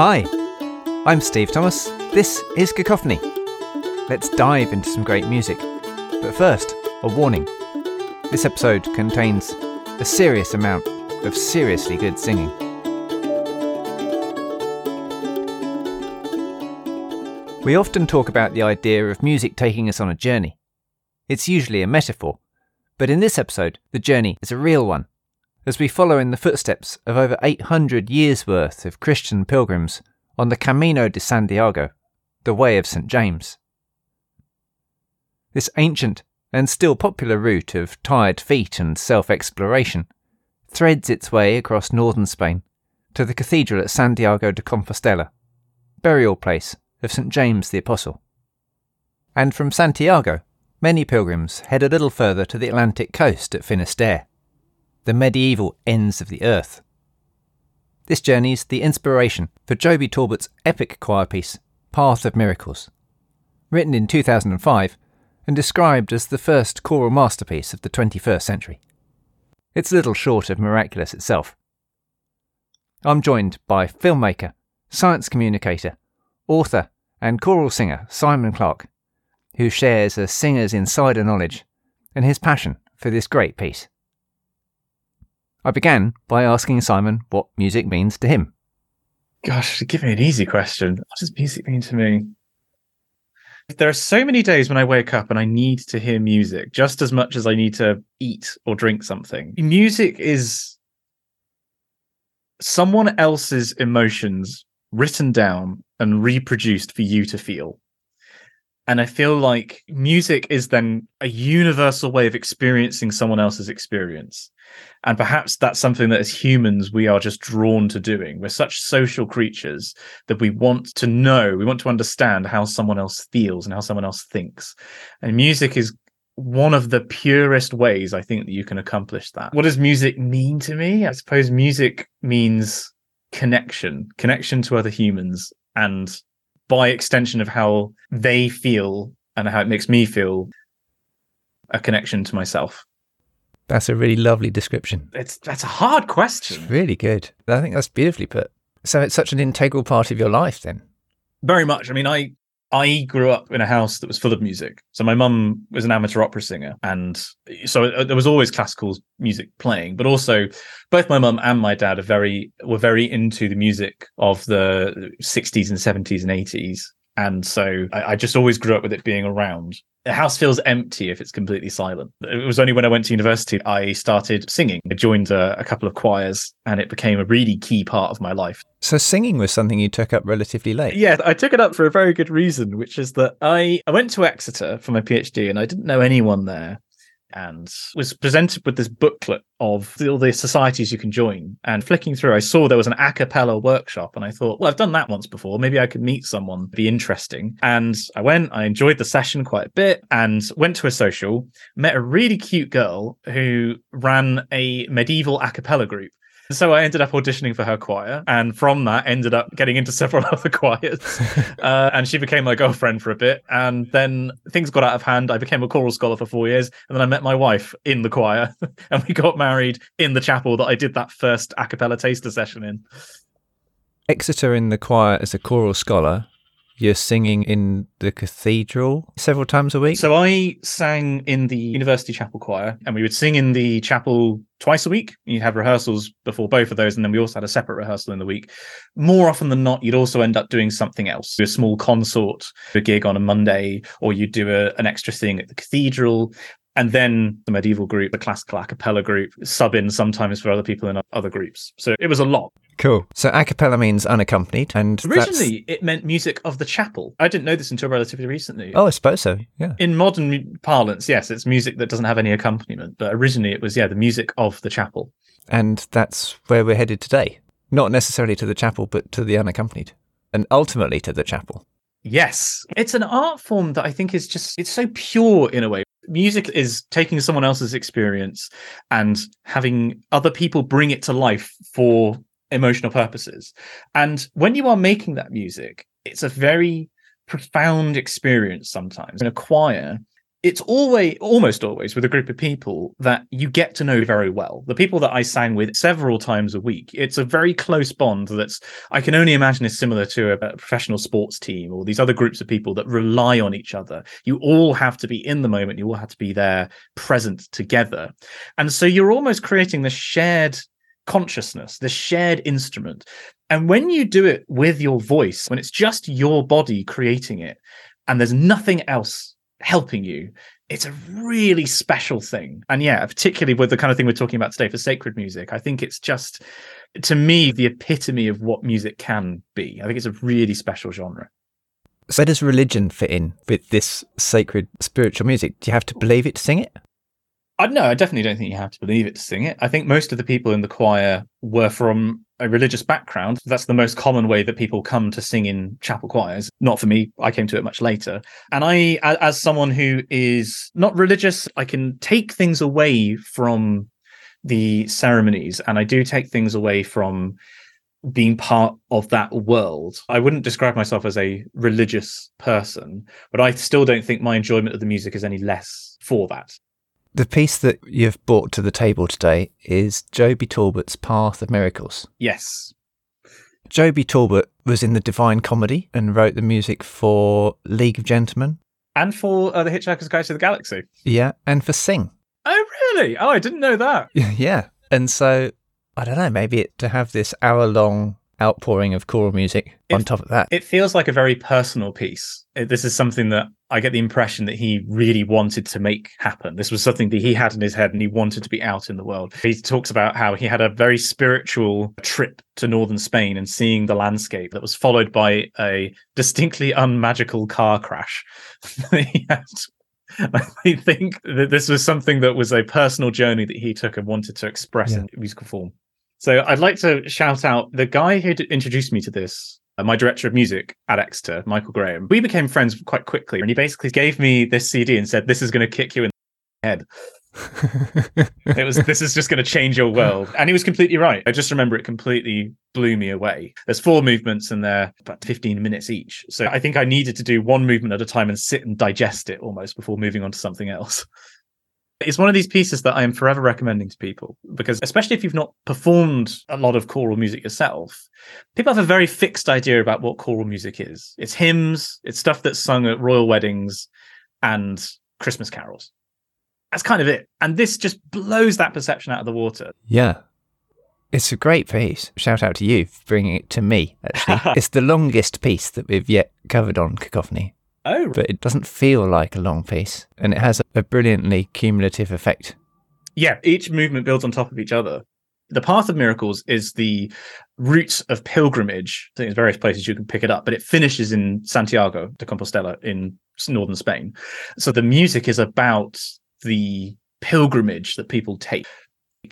Hi, I'm Steve Thomas. This is Cacophony. Let's dive into some great music. But first, a warning. This episode contains a serious amount of seriously good singing. We often talk about the idea of music taking us on a journey. It's usually a metaphor, but in this episode, the journey is a real one, as we follow in the footsteps of over 800 years' worth of Christian pilgrims on the Camino de Santiago, the Way of St. James. This ancient and still popular route of tired feet and self exploration threads its way across northern Spain to the cathedral at Santiago de Compostela, burial place of St. James the Apostle. And from Santiago, many pilgrims head a little further to the Atlantic coast at Finisterre, the medieval ends of the earth. This journey is the inspiration for Joby Talbot's epic choir piece, Path of Miracles. Written in 2005 and described as the first choral masterpiece of the 21st century. It's little short of miraculous itself. I'm joined by filmmaker, science communicator, author, and choral singer Simon Clarke, who shares a singer's insider knowledge and his passion for this great piece. I began by asking Simon what music means to him. Gosh, give me an easy question. What does music mean to me? There are so many days when I wake up and I need to hear music just as much as I need to eat or drink something. Music is someone else's emotions written down and reproduced for you to feel. And I feel like music is then a universal way of experiencing someone else's experience. And perhaps that's something that as humans we are just drawn to doing. We're such social creatures that we want to know, we want to understand how someone else feels and how someone else thinks. And music is one of the purest ways I think that you can accomplish that. What does music mean to me? I suppose music means connection, connection to other humans, and by extension of how they feel and how it makes me feel, a connection to myself. That's a really lovely description. It's that's a hard question. It's really good. I think that's beautifully put. So it's such an integral part of your life then. Very much. I mean, I I grew up in a house that was full of music. So my mum was an amateur opera singer, and so uh, there was always classical music playing. But also, both my mum and my dad are very were very into the music of the 60s and 70s and 80s, and so I, I just always grew up with it being around the house feels empty if it's completely silent. It was only when I went to university I started singing. I joined a, a, couple of choirs and it became a really key part of my life. So singing was something you took up relatively late. Yeah, I took it up for a very good reason, which is that I, I went to Exeter for my PhD and I didn't know anyone there and was presented with this booklet of all the societies you can join. And flicking through, I saw there was an a cappella workshop, and I thought, well, I've done that once before. Maybe I could meet someone, be interesting. And I went, I enjoyed the session quite a bit, and went to a social, met a really cute girl who ran a medieval a cappella group. So I ended up auditioning for her choir, and from that, ended up getting into several other choirs. uh, and she became my girlfriend for a bit, and then things got out of hand. I became a choral scholar for four years, and then I met my wife in the choir, and we got married in the chapel that I did that first a cappella taster session in. Exeter in the choir as a choral scholar you're singing in the cathedral several times a week? So I sang in the university chapel choir, and we would sing in the chapel twice a week. You'd have rehearsals before both of those, and then we also had a separate rehearsal in the week. More often than not, you'd also end up doing something else a small consort, a gig on a Monday, or you'd do a, an extra thing at the cathedral and then the medieval group, the classical a cappella group, sub in sometimes for other people in other groups. So it was a lot. Cool. So a cappella means unaccompanied, and originally that's... it meant music of the chapel. I didn't know this until relatively recently. Oh, I suppose so. Yeah. In modern parlance, yes, it's music that doesn't have any accompaniment, but originally it was yeah the music of the chapel. And that's where we're headed today. Not necessarily to the chapel, but to the unaccompanied, and ultimately to the chapel. Yes. It's an art form that I think is just, it's so pure in a way music is taking someone else's experience and having other people bring it to life for emotional purposes. And when you are making that music, it's a very profound experience sometimes. In a choir, it's always almost always with a group of people that you get to know very well. The people that i sang with several times a week it's a very close bond that's i can only imagine is similar to a, a, professional sports team or these other groups of people that rely on each other. You all have to be in the moment you all have to be there present together. And so you're almost creating this shared consciousness this shared instrument. And when you do it with your voice when it's just your body creating it and there's nothing else helping you it's a really special thing. And yeah particularly with the kind of thing we're talking about today for sacred music i think it's just to me the epitome of what music can be. I think it's a really special genre. So does religion fit in with this sacred spiritual music? Do you have to believe it to sing it? I no, I definitely don't think you have to believe it to sing it. I think most of the people in the choir were from a religious background. That's the most common way that people come to sing in chapel choirs. Not for me. I came to it much later. And I, as someone who is not religious, I can take things away from the ceremonies and I do take things away from being part of that world. I wouldn't describe myself as a religious person, but I still don't think my enjoyment of the music is any less for that. The piece that you've brought to the table today is Joby Talbot's Path of Miracles. Yes. Joby Talbot was in the Divine Comedy and wrote the music for League of Gentlemen. And for uh, The Hitchhiker's Guide to the Galaxy. Yeah, and for Sing. Oh, really? Oh, I didn't know that. yeah. And so, I don't know, maybe it, to have this hour long outpouring of choral music it, on top of that. It feels like a very personal piece. This is something that I get the impression that he really wanted to make happen. This was something that he had in his head and he wanted to be out in the world. He talks about how he had a very spiritual trip to northern Spain and seeing the landscape that was followed by a distinctly unmagical car crash. I think that this was something that was a personal journey that he took and wanted to express yeah. in musical form. So I'd like to shout out the guy who introduced me to this, uh, my director of music at Exeter, Michael Graham. We became friends quite quickly, and he basically gave me this CD and said, "This is going to kick you in the head." it was this is just going to change your world. And he was completely right. I just remember it completely blew me away. There's four movements and they're about 15 minutes each. So i think i needed to do one movement at a time and sit and digest it almost before moving on to something else it's one of these pieces that I am forever recommending to people because, especially if you've not performed a lot of choral music yourself, people have a very fixed idea about what choral music is. It's hymns, it's stuff that's sung at royal weddings and Christmas carols. That's kind of it. And this just blows that perception out of the water. Yeah. It's a great piece. Shout out to you for bringing it to me, actually. it's the longest piece that we've yet covered on Cacophony. Oh. But it doesn't feel like a long piece. And it has a brilliantly cumulative effect. Yeah, each movement builds on top of each other. The Path of Miracles is the route of pilgrimage. I think there's various places you can pick it up, but it finishes in Santiago de Compostela in northern Spain. So the music is about the pilgrimage that people take.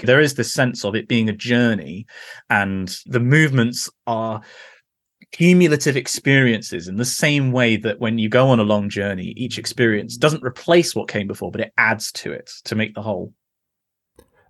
There is this sense of it being a journey, and the movements are cumulative experiences in the same way that when you go on a long journey, each experience doesn't replace what came before, but it adds to it to make the whole.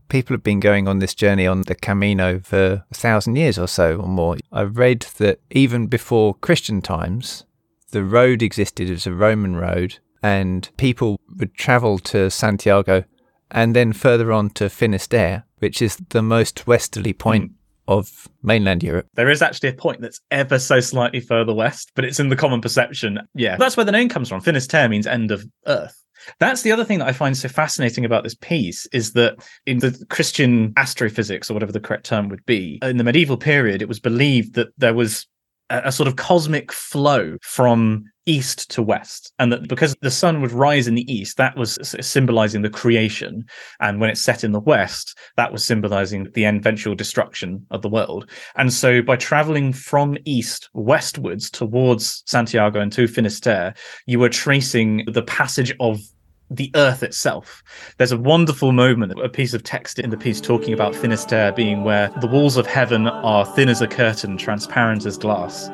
People have been going on this journey on the Camino for a thousand years or so or more. I read that even before Christian times, the road existed as a Roman road, and people would travel to Santiago and then further on to Finisterre, which is the most westerly point of mainland Europe. There is actually a point that's ever so slightly further west, but it's in the common perception. Yeah, that's where the name comes from. Finisterre means end of earth. That's the other thing that I find so fascinating about this piece is that in the Christian astrophysics, or whatever the correct term would be, in the medieval period, it was believed that there was a sort of cosmic flow from east to west and that because the sun would rise in the east that was symbolizing the creation and when it set in the west that was symbolizing the eventual destruction of the world. And so by traveling from east westwards towards santiago and to finisterre you were tracing the passage of the earth itself. There's a wonderful moment, a piece of text in the piece talking about Finisterre being where the walls of heaven are thin as a curtain, transparent as glass.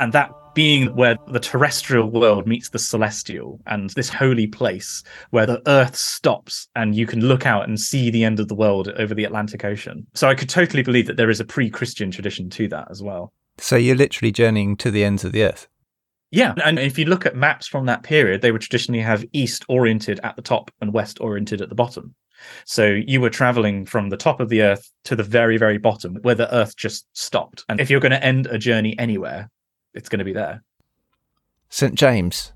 And that being where the terrestrial world meets the celestial and this holy place where the earth stops and you can look out and see the end of the world over the Atlantic Ocean. So I could totally believe that there is a pre Christian tradition to that as well. So you're literally journeying to the ends of the earth. Yeah. And if you look at maps from that period, they would traditionally have east oriented at the top and west oriented at the bottom. So you were traveling from the top of the earth to the very, very bottom where the earth just stopped. And if you're going to end a journey anywhere, it's going to be there. St. James.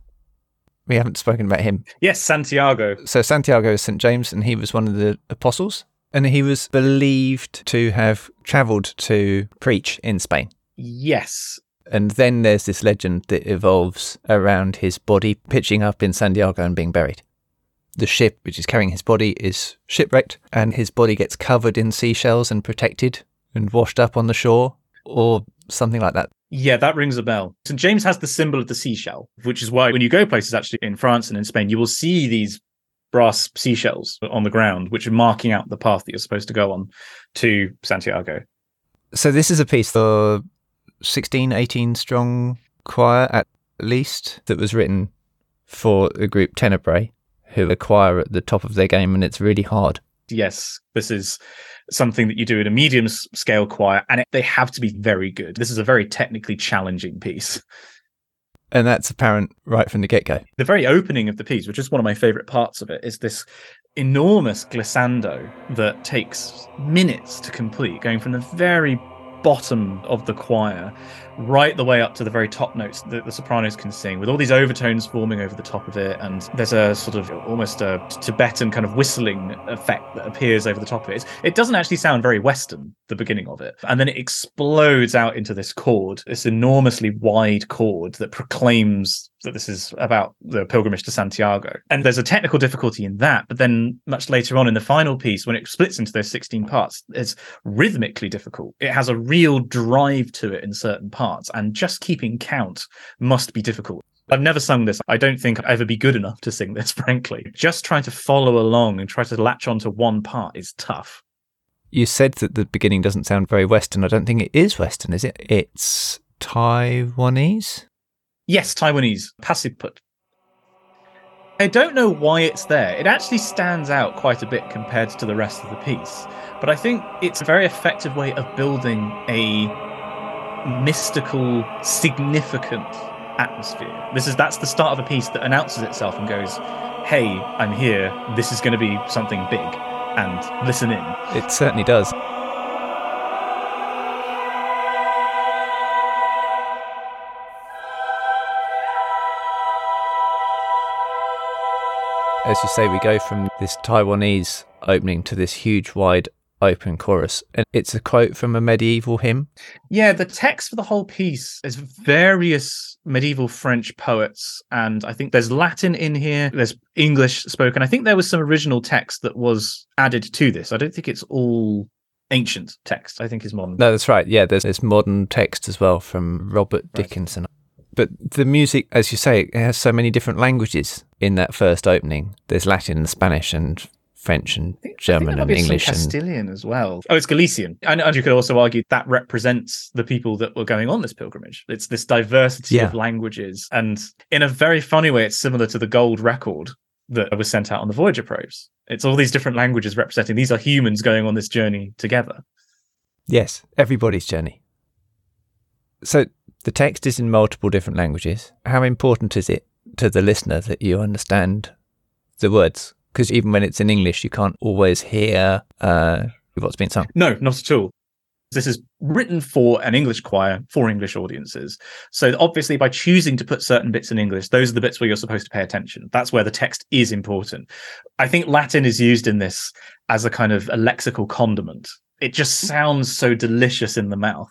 We haven't spoken about him. Yes, Santiago. So Santiago is St. James, and he was one of the apostles. And he was believed to have travelled to preach in Spain. Yes. And then there's this legend that evolves around his body pitching up in Santiago and being buried. The ship which is carrying his body is shipwrecked, and his body gets covered in seashells and protected and washed up on the shore, or something like that. Yeah, that rings a bell. St. James has the symbol of the seashell, which is why when you go places actually in France and in Spain, you will see these brass seashells on the ground, which are marking out the path that you're supposed to go on to Santiago. So this is a piece for 16, 18 strong choir at least that was written for the group Tenebrae, who are choir at the top of their game, and it's really hard. Yes, this is something that you do in a medium scale choir, and it, they have to be very good. This is a very technically challenging piece. And that's apparent right from the get go. The very opening of the piece, which is one of my favorite parts of it, is this enormous glissando that takes minutes to complete, going from the very bottom of the choir right the way up to the very top notes that the sopranos can sing with all these overtones forming over the top of it and there's a sort of almost a tibetan kind of whistling effect that appears over the top of it it doesn't actually sound very western the beginning of it and then it explodes out into this chord this enormously wide chord that proclaims that this is about the pilgrimage to Santiago. And there's a technical difficulty in that, but then much later on in the final piece, when it splits into those 16 parts, it's rhythmically difficult. It has a real drive to it in certain parts parts, and just keeping count must be difficult. I've never sung this. I don't think I'd ever be good enough to sing this, frankly. Just trying to follow along and try to latch onto one part is tough. You said that the beginning doesn't sound very Western. I don't think it is Western, is it? It's Taiwanese? Yes, Taiwanese. Pasibutbut. I don't know why it's there. It actually stands out quite a bit compared to the rest of the piece. But I think it's a very effective way of building a mystical, significant atmosphere. This is that's the start of a piece that announces itself and goes, "Hey, I'm here. This is going to be something big." And listen in. It certainly does. As you say, we go from this Taiwanese opening to this huge, wide open chorus. And it's a quote from a medieval hymn. Yeah, the text for the whole piece is various medieval French poets. And I think there's Latin in here, there's English spoken. I think there was some original text that was added to this. I don't think it's all ancient text, I think is modern. No, that's right. Yeah, there's, there's modern text as well from Robert Dickinson. Right. But the music, as you say, it has so many different languages in that first opening. There's Latin and Spanish and French and think, German and English and Castilian as well. Oh, it's Galician, and, and, you could also argue that represents the people that were going on this pilgrimage. It's this diversity yeah. of languages, and in a very funny way, it's similar to the gold record that was sent out on the Voyager probes. It's all these different languages representing these are humans going on this journey together. Yes, everybody's journey. So the text is in multiple different languages. How important is it to the listener that you understand the words? Because even when it's in English, you can't always hear uh, what's being sung. No, not at all. This is written for an English choir for English audiences. So obviously, by choosing to put certain bits in English, those are the bits where you're supposed to pay attention. That's where the text is important. I think Latin is used in this as a kind of a lexical condiment. It just sounds so delicious in the mouth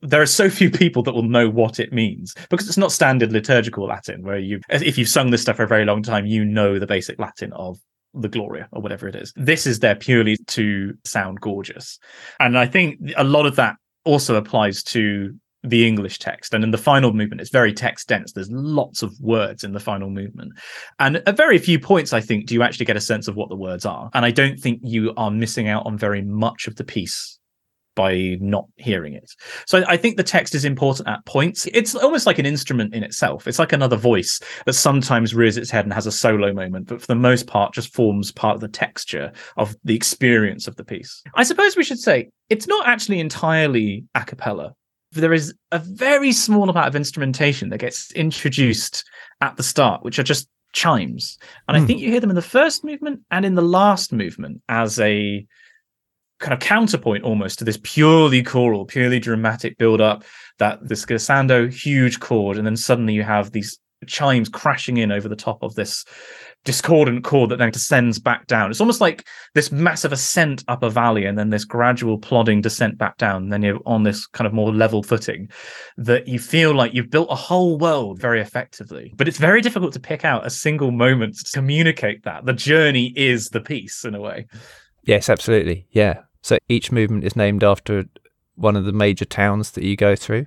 there are so few people that will know what it means because it's not standard liturgical Latin where you, if you've sung this stuff for a very long time, you know the basic Latin of the Gloria or whatever it is. This is there purely to sound gorgeous. And I think a lot of that also applies to the English text. And in the final movement, it's very text dense. There's lots of words in the final movement. And at very few points, I think, do you actually get a sense of what the words are. And I don't think you are missing out on very much of the piece by not hearing it. So I think the text is important at points. It's almost like an instrument in itself. It's like another voice that sometimes rears its head and has a solo moment, but for the most part just forms part of the texture of the experience of the piece. I suppose we should say it's not actually entirely a cappella. There is a very small amount of instrumentation that gets introduced at the start, which are just chimes. And I hmm. think you hear them in the first movement and in the last movement as a kind of counterpoint almost to this purely choral, purely dramatic build up that this glissando huge chord, and then suddenly you have these chimes crashing in over the top of this discordant chord that then descends back down. It's almost like this massive ascent up a valley and then this gradual plodding descent back down. And then you're on this kind of more level footing that you feel like you've built a whole world very effectively. But it's very difficult to pick out a single moment to communicate that. The journey is the piece in a way. Yes, absolutely. Yeah. So each movement is named after one of the major towns that you go through.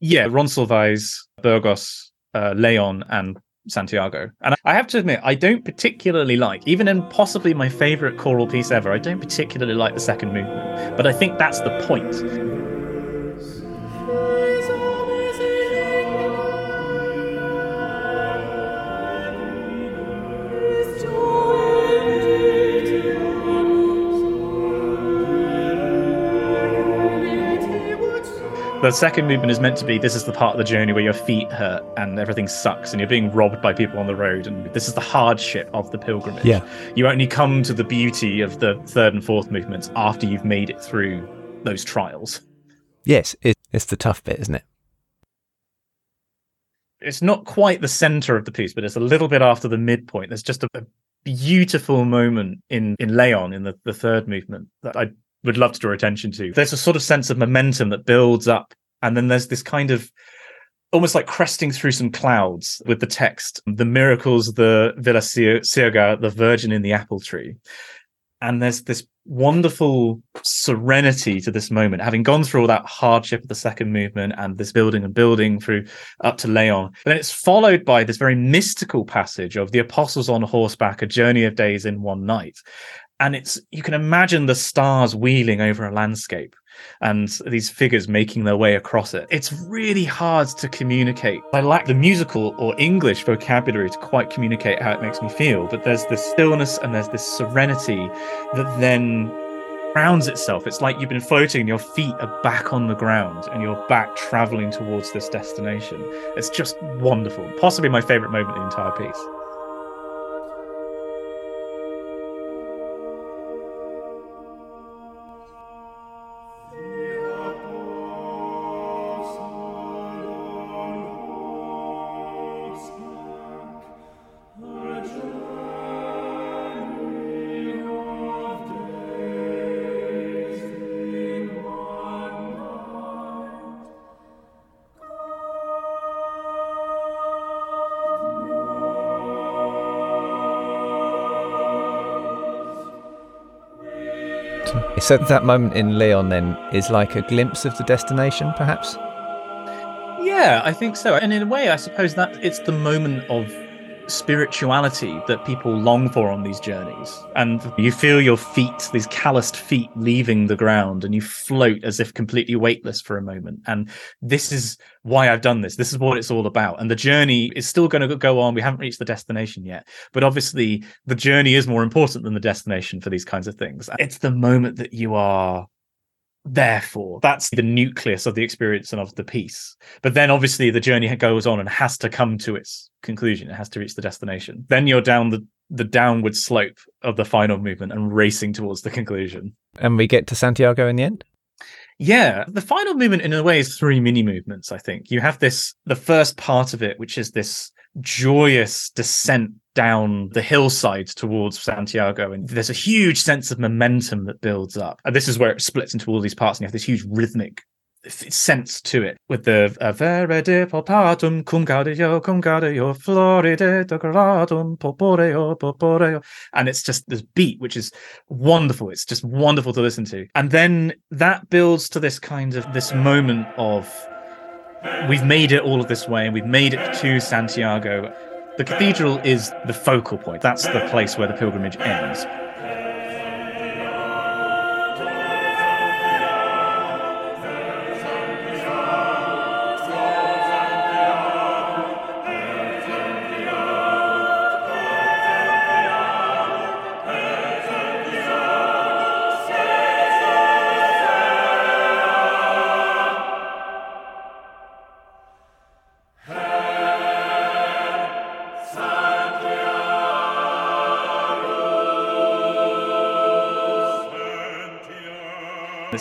Yeah, Roncesvalles, Burgos, uh, Leon, and Santiago. And I have to admit, I don't particularly like, even in possibly my favorite choral piece ever, I don't particularly like the second movement. But I think that's the point. The second movement is meant to be this is the part of the journey where your feet hurt and everything sucks and you're being robbed by people on the road and this is the hardship of the pilgrimage. Yeah. You only come to the beauty of the third and fourth movements after you've made it through those trials. Yes, it's the tough bit, isn't it? It's not quite the center of the piece, but it's a little bit after the midpoint. There's just a, beautiful moment in in Leon in the, the third movement that I would love to draw attention to. There's a sort of sense of momentum that builds up, and then there's this kind of almost like cresting through some clouds with the text the miracles the villa Sirga, the virgin in the apple tree. And there's this wonderful serenity to this moment having gone through all that hardship of the second movement and this building and building through up to leon. But then it's followed by this very mystical passage of the apostles on horseback a journey of days in one night and it's you can imagine the stars wheeling over a landscape and these figures making their way across it. It's really hard to communicate. I lack the musical or English vocabulary to quite communicate how it makes me feel, but there's this stillness and there's this serenity that then grounds itself. It's like you've been floating and your feet are back on the ground and you're back traveling towards this destination. It's just wonderful. Possibly my favorite moment in the entire piece. So that moment in Leon then is like a glimpse of the destination, perhaps. Yeah, I think so. And in a way, I suppose that it's the moment of spirituality that people long for on these journeys. And you feel your feet, these calloused feet, leaving the ground, and you float as if completely weightless for a moment. And this is why I've done this. This is what it's all about. And the journey is still going to go on. We haven't reached the destination yet. But obviously, the journey is more important than the destination for these kinds of things. It's the moment that you are therefore that's the nucleus of the experience and of the piece but then obviously the journey goes on and has to come to its conclusion. It has to reach the destination. Then you're down the the downward slope of the final movement and racing towards the conclusion. And we get to santiago in the end? Yeah the final movement in a way is three mini movements i think. You have this the first part of it which is this joyous descent down the hillside towards Santiago. And there's a huge sense of momentum that builds up. And this is where it splits into all these parts, and you have this huge rhythmic sense to it with the uh, verede palpatum cum gaudio cum gaudio floride decoratum poporeo poporeo and it's just this beat which is wonderful it's just wonderful to listen to and then that builds to this kind of this moment of we've made it all of this way and we've made it to Santiago. The cathedral is the focal point. That's the place where the pilgrimage ends.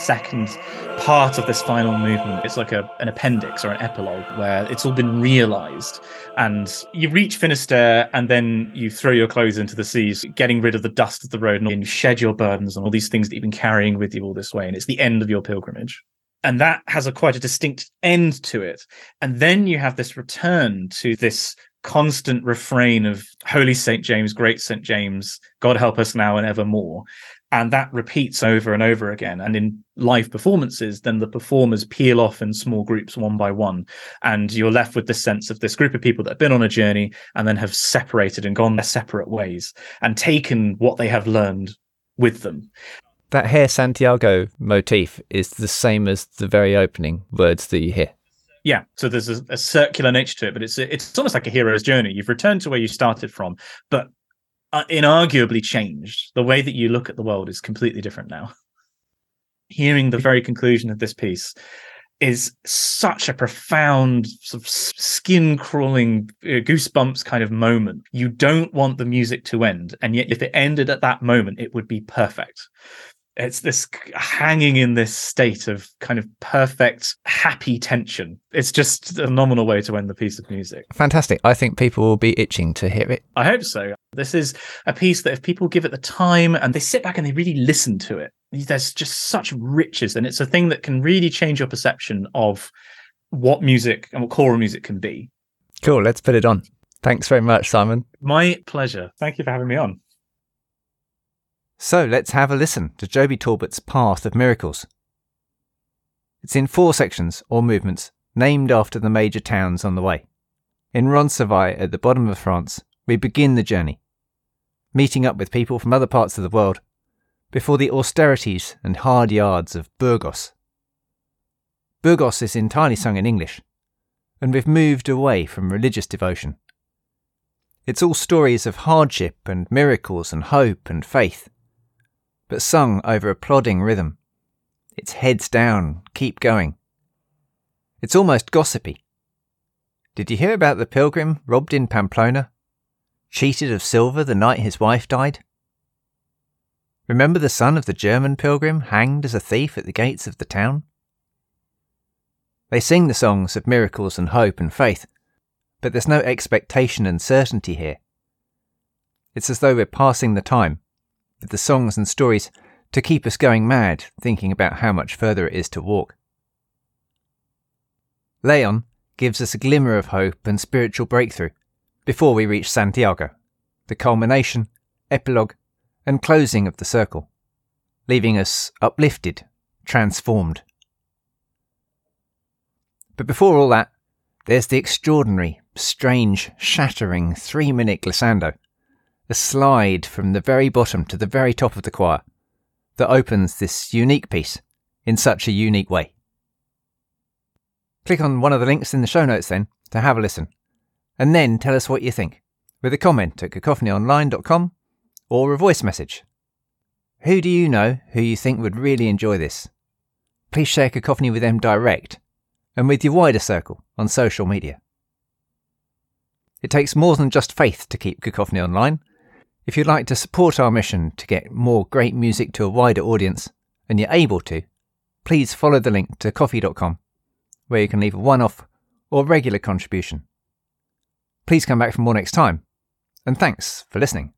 Second part of this final movement. It's like a, an appendix or an epilogue where it's all been realized. And you reach Finisterre and then you throw your clothes into the seas, getting rid of the dust of the road and you shed your burdens and all these things that you've been carrying with you all this way. And it's the end of your pilgrimage and that has a quite a distinct end to it and then you have this return to this constant refrain of holy st james great st james god help us now and evermore and that repeats over and over again and in live performances then the performers peel off in small groups one by one and you're left with this sense of this group of people that have been on a journey and then have separated and gone their separate ways and taken what they have learned with them that Herru Santiago motif is the same as the very opening words that you hear. Yeah, so there's a, a circular nature to it, but it's it's almost like a hero's journey. You've returned to where you started from, but inarguably changed. The way that you look at the world is completely different now. Hearing the very conclusion of this piece is such a profound, sort of skin crawling, uh, goosebumps kind of moment. You don't want the music to end, and yet if it ended at that moment, it would be perfect it's this hanging in this state of kind of perfect happy tension. It's just a nominal way to end the piece of music. Fantastic. I think people will be itching to hear it. I hope so. This is a piece that if people give it the time and they sit back and they really listen to it there's just such riches and it's a thing that can really change your perception of what music and what choral music can be. Cool. Let's put it on. Thanks very much simon. My pleasure. Thank you for having me on so let's have a listen to Joby Talbot's Path of Miracles. It's in four sections or movements named after the major towns on the way. In Roncesvalles at the bottom of France, we begin the journey, meeting up with people from other parts of the world before the austerities and hard yards of Burgos. Burgos is entirely sung in English, and we've moved away from religious devotion. It's all stories of hardship and miracles and hope and faith but sung over a plodding rhythm. It's heads down, keep going. It's almost gossipy. Did you hear about the pilgrim robbed in Pamplona? Cheated of silver the night his wife died? Remember the son of the German pilgrim hanged as a thief at the gates of the town? They sing the songs of miracles and hope and faith, but there's no expectation and certainty here. It's as though we're passing the time with the songs and stories to keep us going mad thinking about how much further it is to walk. Leon gives us a glimmer of hope and spiritual breakthrough before we reach Santiago, the culmination, epilogue, and closing of the circle, leaving us uplifted, transformed. But before all that, there's the extraordinary, strange, shattering three minute glissando a slide from the very bottom to the very top of the choir that opens this unique piece in such a unique way. Click on one of the links in the show notes then to have a listen, and then tell us what you think with a comment at cacophonyonline.com or a voice message. Who do you know who you think would really enjoy this? Please share Cacophony with them direct and with your wider circle on social media. It takes more than just faith to keep Cacophony online, if you'd like to support our mission to get more great music to a wider audience, and you're able to, please follow the link to ko-fi.com, where you can leave a one off or regular contribution. Please come back for more next time, and thanks for listening.